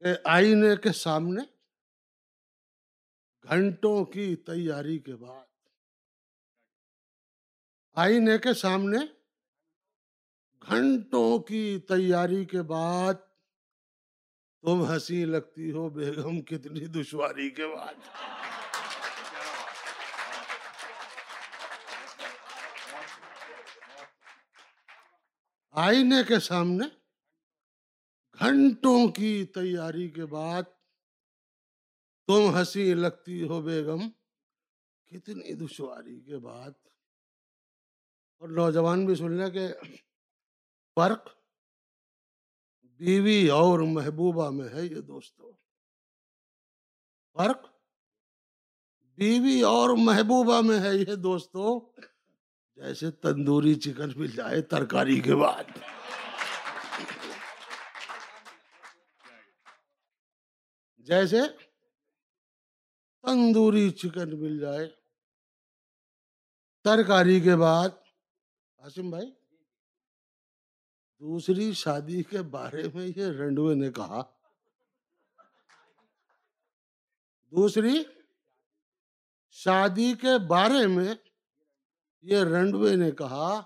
کہ آئینے کے سامنے گھنٹوں کی تیاری کے بعد۔ آئینے کے سامنے گھنٹوں کی تیاری کے بعد تم ہنسی لگتی ہو، بیگم، کتنی دشواری کے بعد۔ آئینے کے سامنے گھنٹوں کی تیاری کے بعد تم ہنسی لگتی ہو بیگم، کتنی دشواری کے بعد۔ اور نوجوان بھی سن لیں کہ فرق بیوی اور محبوبہ میں ہے یہ دوستو۔ فرق بیوی اور محبوبہ میں ہے یہ دوستو، جیسے تندوری چکن مل جائے ترکاری کے بعد۔ جیسے تندوری چکن مل جائے۔ ترکاری کے بعد آسم بھائی، دوسری شادی کے بارے میں یہ رنڈوے نے کہا۔ دوسری، شادی کے بارے میں یہ رنڈوے نے کہا،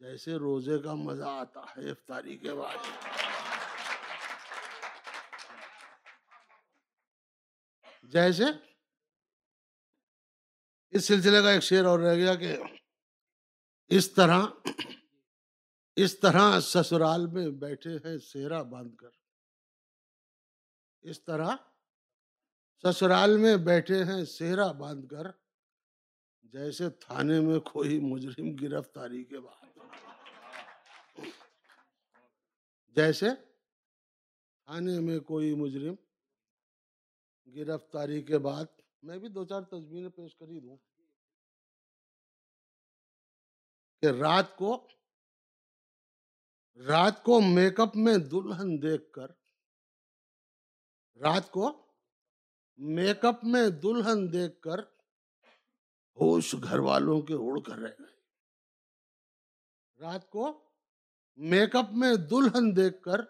جیسے روزے کا مزہ آتا ہے افطاری کے بعد۔ جیسے اس سلسلے کا ایک شعر اور رہ گیا کہ اس طرح اس طرح سسرال میں بیٹھے ہیں سیرا باندھ کر۔ اس طرح سسرال میں بیٹھے ہیں سیرا باندھ کر۔ جیسے تھانے میں کوئی مجرم گرفتاری کے بعد۔ جیسے تھانے میں کوئی مجرم گرفتاری کے بعد میں بھی دو چار تصویریں پیش کری دوں۔ کہ رات کو رات کو میک اپ میں دلہن دیکھ کر، رات کو میک اپ میں دلہن دیکھ کر ہوش گھر والوں کے اڑ کر رہ گئے۔ رات کو میک اپ میں دلہن دیکھ کر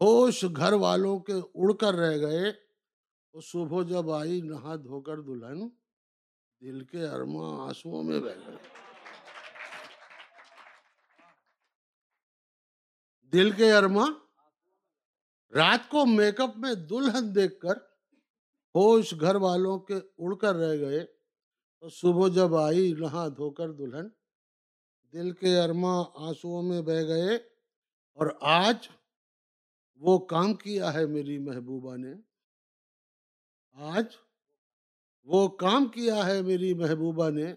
ہوش گھر والوں کے اڑ کر رہ گئے۔ تو صبح جب آئی، نہا دھو کر دلہن، دل کے ارما آنسو میں بہ گئے۔ دل کے ارما رات کو میک اپ میں دلہن دیکھ کر ہوش گھر والوں کے اڑ کر رہ گئے۔ تو صبح جب آئی، نہا دھو کر دلہن، دل کے ارما آنسو میں بہ گئے۔ اور آج وہ کام کیا ہے میری محبوبہ نے؟ آج وہ کام کیا ہے میری محبوبہ نے،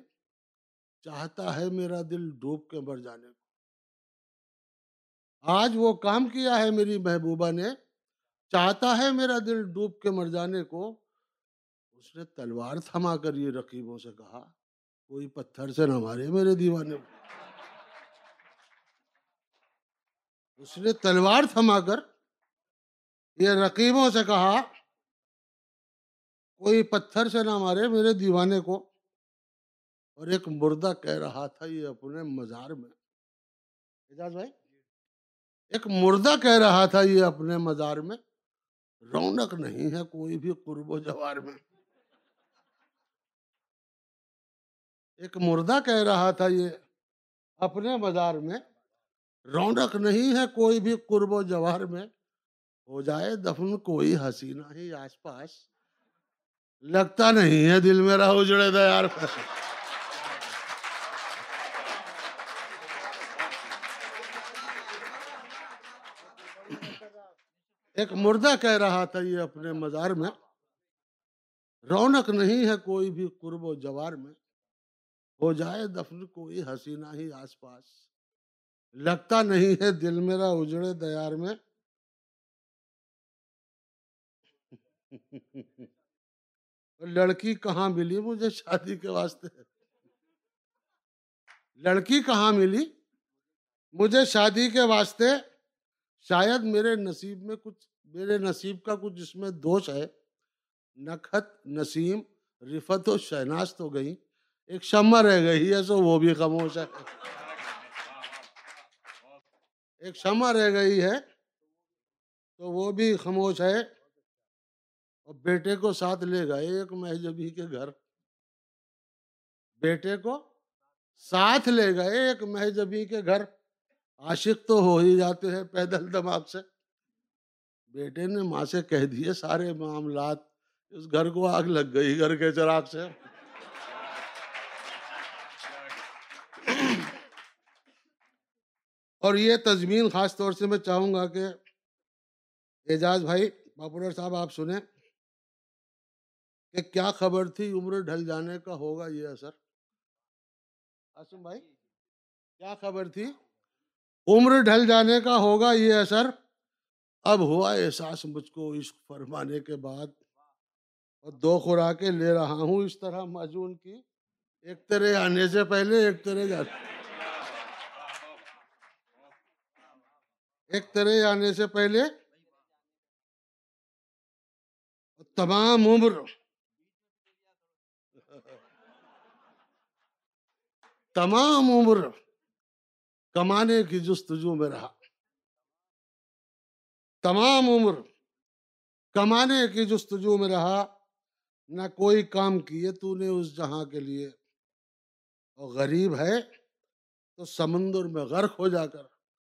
چاہتا ہے میرا دل ڈوب کے مر جانے کو۔ آج وہ کام کیا ہے میری محبوبہ نے، چاہتا ہے میرا دل ڈوب کے مر جانے کو۔ اس نے تلوار تھما کر یہ رقیبوں سے کہا، کوئی پتھر سے نہ مارے میرے دیوانے۔ اس نے تلوار تھما کر یہ رقیبوں سے کہا کوئی پتھر سے نہ مارے میرے دیوانے کو۔ اور ایک مردہ کہہ رہا تھا یہ اپنے مزار میں۔ اجاز بھائی۔ ایک مردہ کہہ رہا تھا یہ اپنے مزار میں۔ رونق نہیں ہے کوئی بھی قرب و جوار میں۔ ایک مردہ کہہ رہا تھا یہ اپنے مزار میں۔ رونق نہیں ہے کوئی بھی قرب و جوار میں۔ ہو جائے دفن کوئی حسینہ ہی آس پاس۔ لگتا نہیں ہے دل میرا اجڑے دا یار۔ ایک مردہ کہہ رہا تھا یہ اپنے مزار میں، رونق نہیں ہے کوئی بھی قرب و جوار میں، ہو جائے دفن کوئی حسینہ ہی آس پاس۔ لگتا نہیں ہے دل میرا اجڑے دیار میں۔ لڑکی کہاں ملی؟ مجھے شادی کے واسطے۔ لڑکی کہاں ملی؟ مجھے شادی کے واسطے۔ شاید میرے نصیب میں کچھ، میرے نصیب کا کچھ جس میں دوش ہے۔ نکھت، نسیم، رفت و شہناز تو گئی ایک شمع رہ گئی ہے، سو وہ بھی خاموش ہے۔ ایک شمع رہ گئی ہے، تو وہ بھی خاموش ہے۔ اور بیٹے کو ساتھ لے گئے، ایک مہجبی کے گھر۔ بیٹے کو ساتھ لے گئے، ایک مہجبی کے گھر۔ عاشق تو ہو ہی جاتے ہیں پیدل دماغ سے۔ بیٹے نے ماں سے کہہ دیے، سارے معاملات اس گھر کو آگ لگ گئی، گھر کے چراغ سے۔ اور یہ تزمین خاص طور سے میں چاہوں گا کہ اعجاز بھائی پاپولر صاحب آپ سنیں۔ کہ کیا خبر تھی عمر ڈھل جانے کا ہوگا یہ اثر؟ آسم بھائی کیا خبر تھی؟ عمر ڈھل جانے کا ہوگا یہ اثر؟ اب ہوا احساس مجھ کو عشق فرمانے کے بعد اور دو خوراکیں لے رہا ہوں اس طرح معجون کی۔ ایک تیرے آنے سے پہلے ایک تیرے جانے ایک تیرے آنے سے پہلے۔ تمام عمر تمام عمر کمانے کی جستجو میں رہا۔ تمام عمر کمانے کی جستجو میں رہا۔ نہ کوئی کام کیے تو نے اس جہاں کے لیے۔ اور غریب ہے تو سمندر میں غرق ہو جا کر۔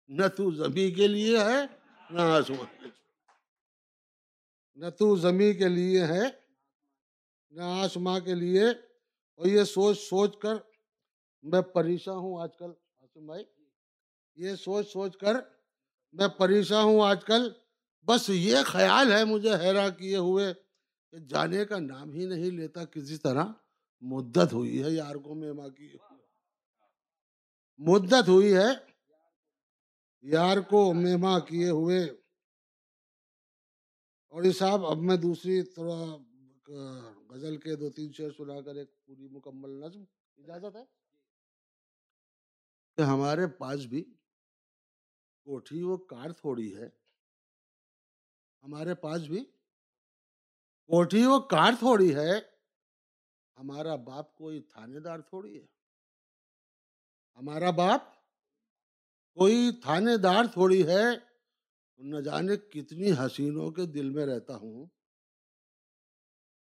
نہ تو زمین کے لیے ہے، نہ آسمان کے نہ تو زمین کے لیے ہے، نہ آسماں کے لیے۔ اور یہ سوچ سوچ کر میں پریشان ہوں آج کل۔ آسم بھائی، یہ سوچ سوچ کر میں پریشان ہوں آج کل۔ بس یہ خیال ہے مجھے حیران کیے ہوئے کہ جانے کا نام ہی نہیں لیتا، کسی طرح مدت ہوئی ہے یار کو کی۔ مدت ہوئی ہے یار کو مہما کیے ہوئے۔ اور یہ صاحب، اب میں دوسری تھوڑا غزل کے دو تین شعر سنا کر ایک پوری مکمل نظم، اجازت ہے؟ کہ ہمارے پاس بھی کوٹھی وہ کار تھوڑی ہے۔ ہمارے پاس بھی کوٹھی وہ کار تھوڑی ہے۔ ہمارا باپ کوئی تھانے دار تھوڑی ہے۔ ہمارا باپ کوئی تھانے دار تھوڑی ہے۔ نہ جانے کتنی حسینوں کے دل میں رہتا ہوں۔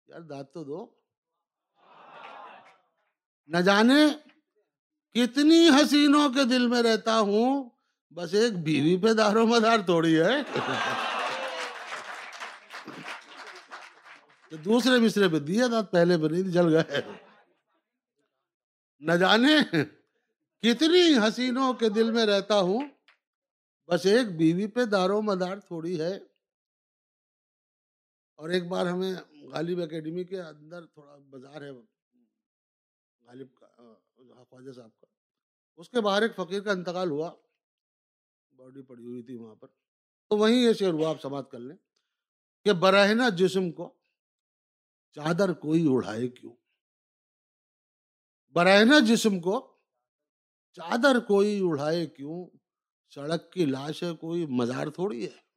یار داد تو دو۔ نہ جانے کتنی حسینوں کے دل میں رہتا ہوں؟ بس ایک بیوی پہ دار و مدار تھوڑی ہے۔ دوسرے مصرے پہ دیا تھا پہلے پہ نہیں، جل گئے۔ نہ جانے کتنی حسینوں کے دل میں رہتا ہوں۔ بس ایک بیوی پہ دار و مدار تھوڑی ہے۔ اور ایک بار ہمیں غالب اکیڈمی کے اندر تھوڑا بازار ہے۔ غالب خواجہ صاحب کا اس کے باہر ایک فقیر کا انتقال ہوا۔ باڈی پڑی ہوئی تھی وہاں پر۔ تو وہیں یہ شعر ہوا، آپ سماعت کر لیں، کہ برہنا جسم کو چادر کوئی اڑائے کیوں؟ برہنا جسم کو چادر کوئی اڑائے کیوں؟ سڑک کی لاش ہے، کوئی مزار تھوڑی ہے۔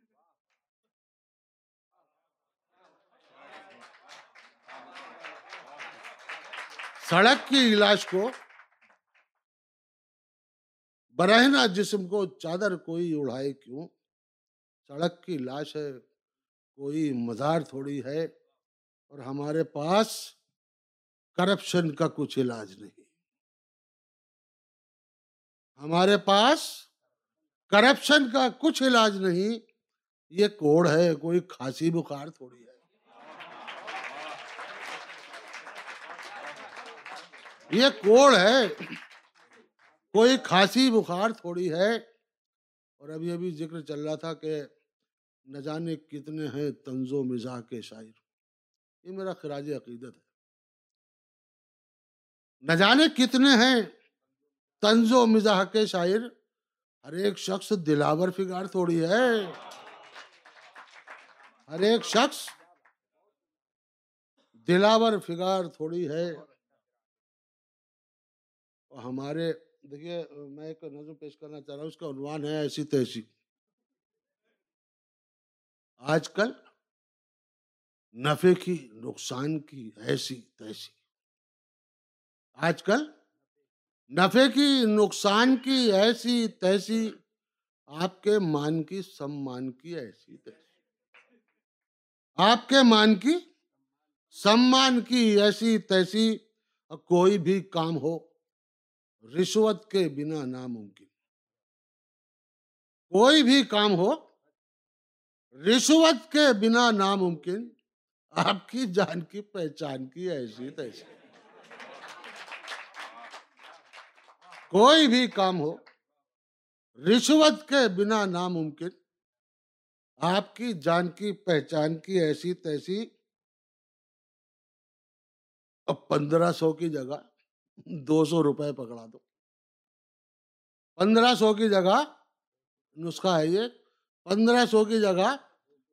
سڑک کی لاش کو برہنا جسم کو چادر کوئی اڑائے کیوں؟ سڑک کی لاش ہے، کوئی مزار تھوڑی ہے اور ہمارے پاس کرپشن کا کچھ علاج نہیں۔ ہمارے پاس کرپشن کا کچھ علاج نہیں، یہ کوڑ ہے، کوئی کھانسی بخار تھوڑی ہے۔ یہ کوڑ ہے۔ کوئی کھانسی بخار تھوڑی ہے۔ اور ابھی ابھی ذکر چل رہا تھا کہ نہ جانے کتنے ہیں تنز و مزاح کے شاعر۔ یہ میرا خراج عقیدت ہے۔ نہ جانے کتنے ہیں تنز و مزاح کے شاعر۔ ہر ایک شخص دلاور فگار تھوڑی ہے۔ ہر ایک شخص دلاور فگار تھوڑی ہے۔ اور ہمارے دیکھیے، میں ایک نظم پیش کرنا چاہ رہا ہوں، اس کا عنوان ہے ایسی تیسی۔ آج کل نفے کی، نقصان کی ایسی تیسی۔ آج کل نفے کی، نقصان کی ایسی تیسی، آپ کے مان کی سم مان کی ایسی تیسی۔ آپ کے مان کی، سمان کی ایسی تیسی کوئی بھی کام ہو رشوت کے بنا ناممکن۔ کوئی بھی کام ہو، رشوت کے بنا ناممکن، آپ کی جان کی پہچان کی ایسی تیسی۔ کوئی بھی کام ہو، رشوت کے بنا ناممکن، آپ کی جان کی پہچان کی ایسی تیسی، اب پندرہ سو کی جگہ دو سو روپے پکڑا دو۔ پندرہ سو کی جگہ، نسخہ ہے یہ، پندرہ سو کی جگہ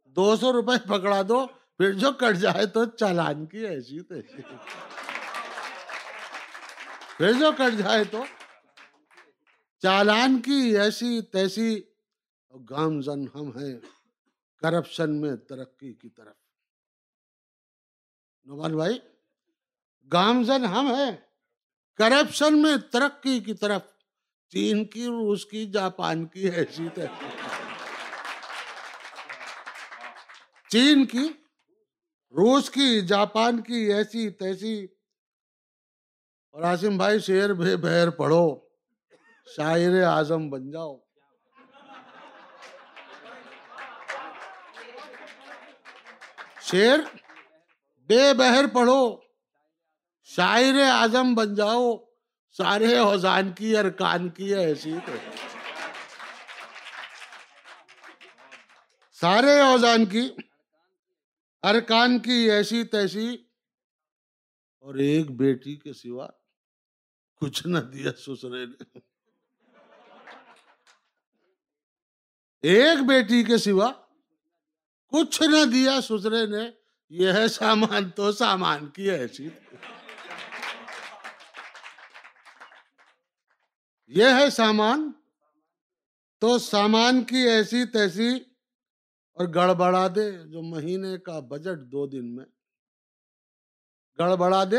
دو سو روپے پکڑا دو، پھر جو کٹ جائے تو چالان کی ایسی تیسی پھر جو کٹ جائے تو چالان کی ایسی تیسی گامزن ہم ہیں، کرپشن میں ترقی کی طرف۔ نعمان بھائی گامزن ہم ہیں۔ کرپشن میں ترقی کی طرف، چین کی، روس کی، جاپان کی حیثیت ہے۔ چین کی، روس کی، جاپان کی ایسی تیسی۔ اور آسم بھائی شیر بے بہر پڑھو، شاعر اعظم بن جاؤ۔ شیر، بے بہر پڑھو۔ شاعر اعظم بن جاؤ، سارے اوزان کی ارکان کی ایسی سارے اوزان کی ارکان کی ایسی تیسی، اور ایک بیٹی کے سوا کچھ نہ دیا سسرے نے۔ ایک بیٹی کے سوا کچھ نہ دیا سسرے نے، یہ ہے سامان تو سامان کی ایسی یہ ہے سامان۔ تو سامان کی ایسی تیسی اور گڑبڑا دے جو مہینے کا بجٹ دو دن میں۔ گڑبڑا دے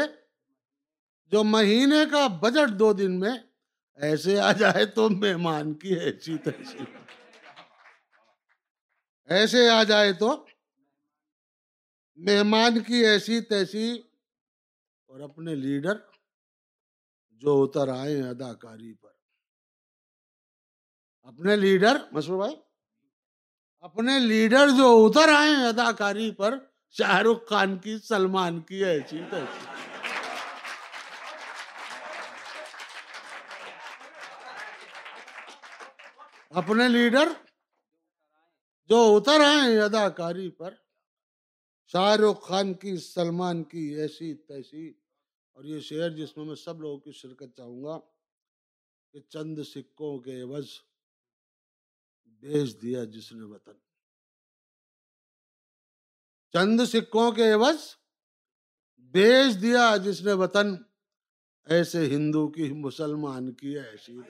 جو مہینے کا بجٹ دو دن میں۔ ایسے آ جائے تو مہمان کی ایسی تیسی۔ ایسے آ جائے تو مہمان کی ایسی تیسی اور اپنے لیڈر جو اتر آئے اداکاری پر۔ اپنے لیڈر مسور بھائی، اپنے لیڈر جو اتر آئے اداکاری پر، شاہ رخ خان کی، سلمان کی، ایسی تیسی۔ اپنے لیڈر جو اتر آئے اداکاری پر، شاہ رخ خان کی، سلمان کی، ایسی تیسی۔ اور یہ شعر جس میں میں سب لوگوں کی شرکت چاہوں گا کہ چند سکوں کے عوض بیچ دیا جس نے وطن۔ چند سکوں کے عوض بیچ دیا جس نے وطن۔ ایسے ہندو کی مسلمان کی ایسی۔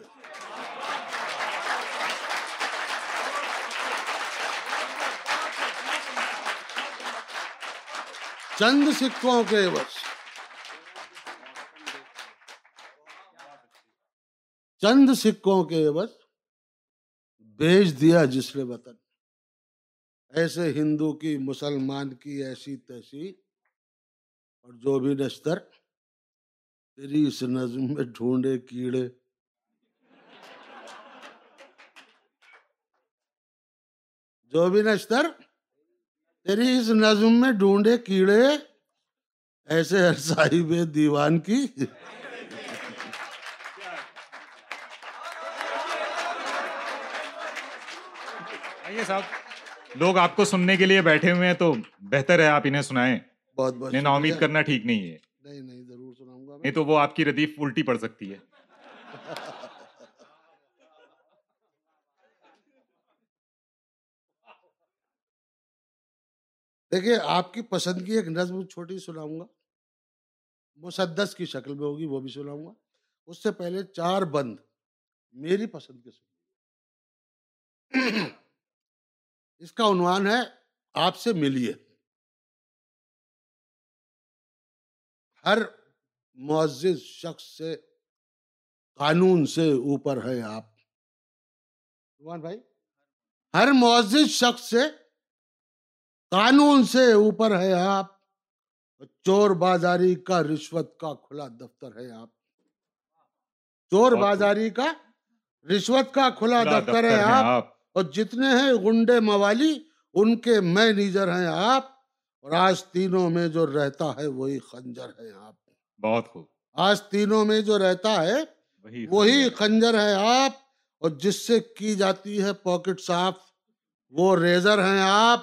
چند سکوں کے عوض۔ چند سکوں کے عوض بیچ دیا جس نے وطن۔ ایسے ہندو کی، مسلمان کی ایسی تیسی اور جو بھی نشتر تیری اس نظم میں ڈھونڈے کیڑے۔ جو بھی نشتر تیری اس نظم میں ڈھونڈے کیڑے۔ ایسے ہر صاحب دیوان کی۔ آئیے صاحب لوگ آپ کو سننے کے لیے بیٹھے ہوئے ہیں تو بہتر ہے آپ انہیں سنائیں۔ بہت بہت نا امید۔ کرنا ٹھیک نہیں ہے۔ نہیں نہیں ضرور سناؤں گا نہیں تو وہ آپ کی ردیف الٹی پڑ سکتی ہے۔ دیکھیے آپ کی پسند کی ایک نظم چھوٹی سناؤں گا۔ مسدس کی شکل میں ہوگی وہ بھی سناؤں گا۔ اس سے پہلے چار بند میری پسند کے سن اس کا عنوان ہے آپ سے ملیے۔ ہر معزز شخص سے قانون سے اوپر ہے آپ۔ بھائی ہر معزز شخص سے قانون سے اوپر ہے آپ۔ چور بازاری کا رشوت کا کھلا دفتر ہے آپ۔ چور بازاری کا رشوت کا کھلا دفتر ہے آپ۔ اور جتنے ہیں گنڈے موالی ان کے مینیجر ہیں آپ اور آج تینوں میں جو رہتا ہے وہی خنجر ہے آپ۔ بہت خوب۔ آج تینوں میں جو رہتا ہے وہی وہی خنجر ہے آپ اور جس سے کی جاتی ہے پاکٹ صاف وہ ریزر ہیں آپ۔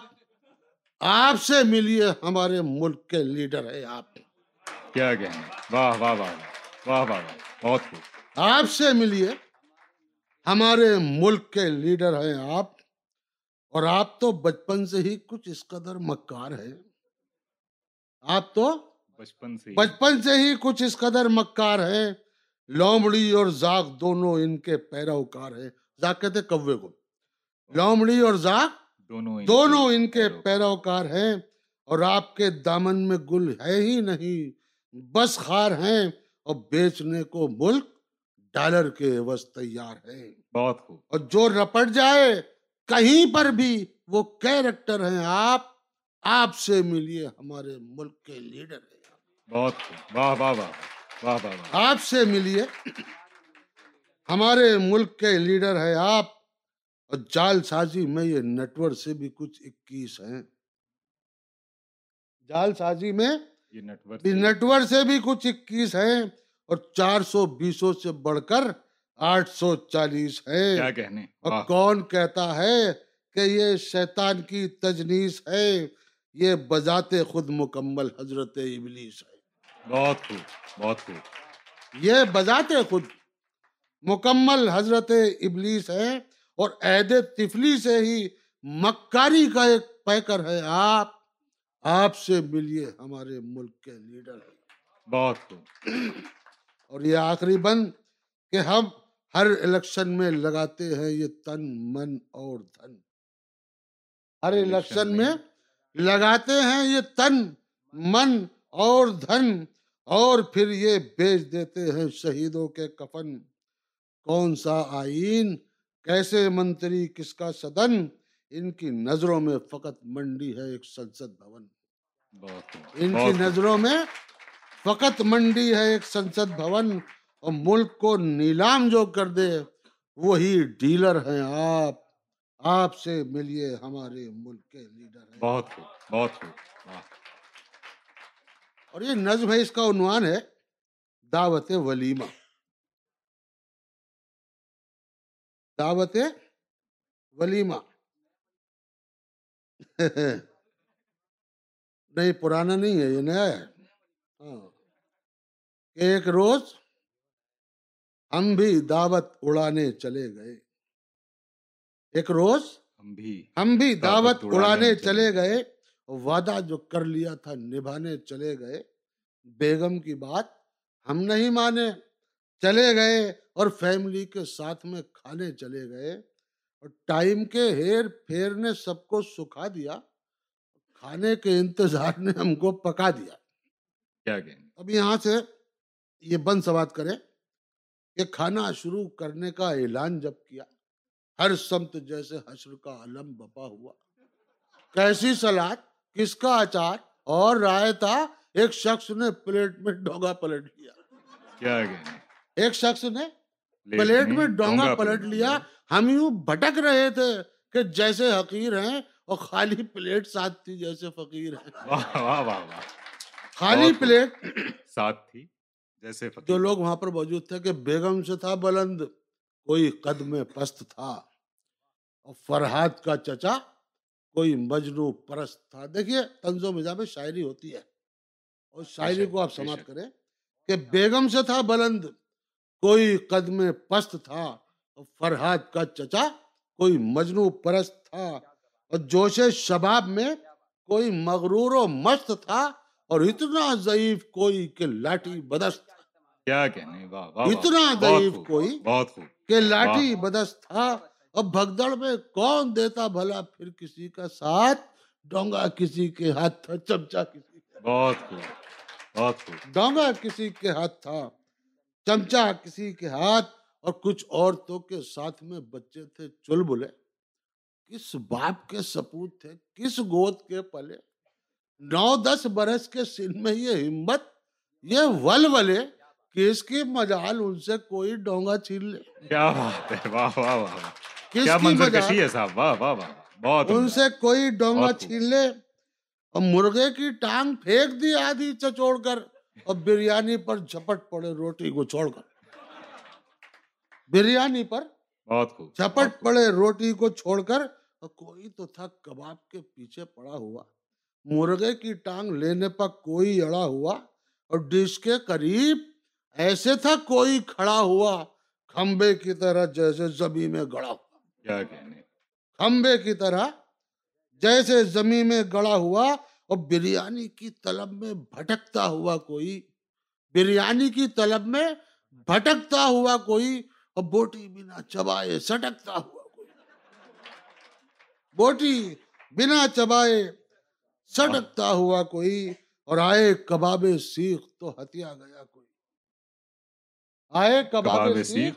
آپ سے ملیے ہمارے ملک کے لیڈر ہے آپ۔ کیا کہنے واہ واہ واہ واہ واہ واہ بہت خوب۔ آپ سے ملیے ہمارے ملک کے لیڈر ہیں آپ اور آپ تو بچپن سے ہی کچھ اس قدر مکار ہے آپ تو بچپن سے بچپن سے ہی کچھ اس قدر مکار ہے لومڑی اور زاغ دونوں ان کے پیروکار ہے زاغ کہتے کوے کو۔ لومڑی اور زاغ دونوں دونوں ان کے پیروکار ہیں اور آپ کے دامن میں گل ہے ہی نہیں۔ بس خار ہیں اور بیچنے کو ملک ڈالر کے عوض تیار ہے بہت خوب۔ اور جو رپٹ جائے کہیں پر بھی وہ کیریکٹر ہیں۔ آپ آپ سے ملیے ہمارے ملک کے لیڈر ہیں۔ بہت خوب۔ واہ واہ واہ واہ واہ آپ سے ملیے ہمارے ملک کے لیڈر ہے آپ۔ اور جال سازی میں یہ نیٹورک سے بھی کچھ اکیس ہیں۔ جال سازی میں یہ نیٹ ورک نیٹورک سے بھی کچھ اکیس ہیں۔ اور چار سو بیسوں سے بڑھ کر آٹھ سو چالیس ہے۔ کیا کہنے؟ اور کون کہتا ہے کہ یہ شیطان کی تجنیس ہے؟ یہ بذات خود مکمل حضرت ابلیس ہے۔ بہت خوب بہت خوب۔ یہ بذات خود مکمل حضرت ابلیس ہے اور عہد تفلی سے ہی مکاری کا ایک پیکر ہے۔ آپ آپ سے ملیے ہمارے ملک کے لیڈر۔ بہت خوب۔ اور یہ آخری بند کہ ہم ہر الیکشن میں لگاتے ہیں یہ تن من اور دھن۔ ہر الیکشن میں۔ لگاتے ہیں یہ تن من اور دھن۔ اور پھر یہ بیچ دیتے ہیں شہیدوں کے کفن۔ کون سا آئین؟ کیسے منتری؟ کس کا سدن ان کی نظروں میں فقط منڈی ہے ایک سنسد بھون۔ ان کی نظروں میں فقط منڈی ہے ایک سنسد بھون اور ملک کو نیلام جو کر دے وہی ڈیلر ہیں آپ۔ آپ سے ملیے ہمارے ملک کے لیڈر ہیں۔ بہت خوب بہت خوب اور یہ نظم ہے اس کا عنوان ہے دعوت ولیمہ۔ دعوت ولیمہ۔ نہیں پرانا نہیں ہے یہ نیا ہے۔ ہاں۔ ایک روز ہم بھی دعوت اڑانے چلے گئے۔ ایک روز ہم بھی ہم بھی دعوت اڑانے چلے گئے۔ وعدہ جو کر لیا تھا نبھانے چلے گئے۔ بیگم کی بات ہم نہیں مانے۔ چلے گئے اور فیملی کے ساتھ میں کھانے چلے گئے۔ اور ٹائم کے ہیر پھیر نے سب کو سکھا دیا۔ کھانے کے انتظار نے ہم کو پکا دیا۔ کیا کہنے اب یہاں سے یہ بند سوات کرے کہ کھانا شروع کرنے کا اعلان جب کیا ہر سمت جیسے حشر کا علم بپا ہوا۔ کیسی سلاد کس کا اچار اور رائتا ایک شخص نے پلیٹ میں ڈونگا پلٹ لیا۔ کیا ایک شخص نے پلیٹ میں ڈونگا پلٹ لیا۔ ہم یوں بھٹک رہے تھے کہ جیسے حقیر ہیں اور خالی پلیٹ ساتھ تھی جیسے فقیر ہیں۔ خالی پلیٹ ساتھ تھی۔ جیسے جو لوگ وہاں پر موجود تھے کہ بیگم سے تھا بلند کوئی قد میں پست تھا۔ اور فرحاد کا چچا کوئی مجنو پرست تھا۔ دیکھیے طنز و مزاح میں شاعری ہوتی ہے۔ اور شاعری کو آپ سماعت۔ کریں کہ بیگم سے تھا بلند کوئی قد میں پست تھا۔ اور فرحاد کا چچا کوئی مجنو پرست تھا۔ اور جوش شباب میں کوئی مغرور و مست تھا۔ اور اتنا ضعیف کوئی کہ لاٹھی بدست کیا کہنے واہ واہ اتنا ضعیف کوئی بہت خوب کہ لاٹھی بدست تھا۔ اب بھگدڑ میں کون دیتا بھلا؟ پھر کسی کا ساتھ ڈونگا کسی کے ہاتھ تھا چمچا کسی کا بہت خوب بہت خوب۔ ڈونگا کسی کے ہاتھ تھا چمچا کسی کے ہاتھ۔ اور کچھ عورتوں کے ساتھ میں بچے تھے چلبلے۔ کس باپ کے سپوت تھے کس گود کے پلے؟ نو دس برس کے سن میں یہ ہمت یہ ولولے کہ اس کی مجال ان سے کوئی ڈونگا چھین لے؟ کیا بات ہے واہ واہ واہ کیا منظر کشی ہے صاحب؟ واہ واہ واہ بہت ان سے کوئی ڈونگا چھین لے۔ اور مرغے کی ٹانگ پھینک دی آدھی چچوڑ کر۔ اور بریانی پر جھپٹ پڑے روٹی کو چھوڑ کر۔ بریانی پر بہت جھپٹ پڑے روٹی کو چھوڑ کر۔ اور کوئی تو تھا کباب کے پیچھے پڑا ہوا۔ مرغے کی ٹانگ لینے پر کوئی اڑا ہوا اور ڈش کے قریب ایسے تھا کوئی کھڑا ہوا کھمبے کی طرح جیسے زمین میں گڑا ہوا۔ کھمبے کی طرح جیسے زمین میں گڑا ہوا اور بریانی کی طلب میں بھٹکتا ہوا کوئی بریانی کی طلب میں بھٹکتا ہوا کوئی اور بوٹی بنا چبائے سٹکتا ہوا کوئی۔ بوٹی بنا چبائے سڑکتا ہوا کوئی اور آئے کباب سیخ تو ہتیا گیا کوئی۔ آئے کباب سیخ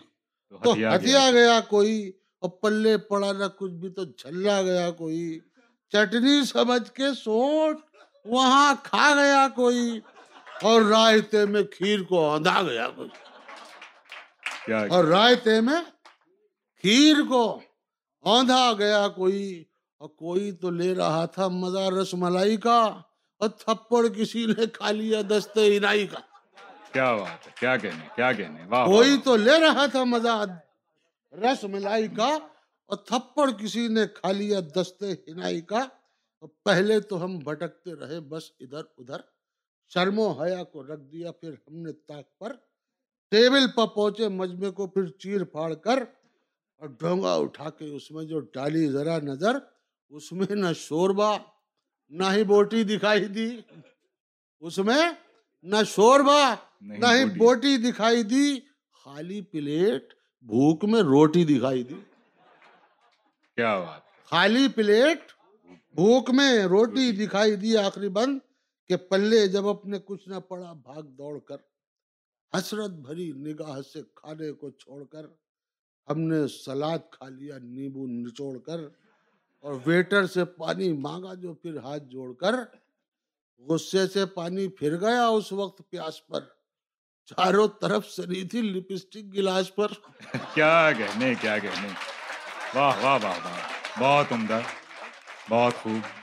تو ہتیا گیا۔ کوئی اور پلے پڑا نہ کچھ بھی تو جھلا گیا کوئی۔ چٹنی سمجھ کے سوٹ وہاں کھا گیا کوئی اور رائتے میں کھیر کو ہندا گیا کوئی۔ اور رائتے میں کھیر کو آندھا گیا کوئی۔ اور کوئی تو لے رہا تھا مزہ رس ملائی کا اور تھپڑ کسی نے کھا لیا دستے ہنائی کا۔ کیا بات ہے؟ کیا کہنے؟ کیا کہنے؟ کوئی تو لے رہا تھا مزہ رس ملائی کا اور تھپڑ کسی نے کھا لیا دستے ہنائی کا۔ پہلے تو ہم بھٹکتے رہے بس ادھر ادھر۔ شرم و حیا کو رکھ دیا پھر ہم نے تاک پر ٹیبل پر پہنچے مجمے کو پھر چیر پھاڑ کر اور ڈھونگا اٹھا کے اس میں جو ڈالی ذرا نظر اس میں نہ شوربہ نہ ہی بوٹی دکھائی دی۔ اس میں نہ شوربہ نہ ہی بوٹی۔ دکھائی دی۔ خالی پلیٹ بھوک میں روٹی دکھائی دی۔ کیا بات۔ خالی پلیٹ بھوک میں روٹی دکھائی دی آخری بند کہ پلے جب اپنے کچھ نہ پڑا بھاگ دوڑ کر۔ حسرت بھری نگاہ سے کھانے کو چھوڑ کر ہم نے سلاد کھا لیا نیبو نچوڑ کر۔ اور ویٹر سے پانی مانگا جو پھر ہاتھ جوڑ کر غصے سے پانی پھر گیا اس وقت پیاس پر۔ چاروں طرف سنی تھی، لپسٹک گلاس پر۔ کیا کہنے کیا کہنے واہ واہ واہ واہ۔ بہت عمدہ، بہت خوب۔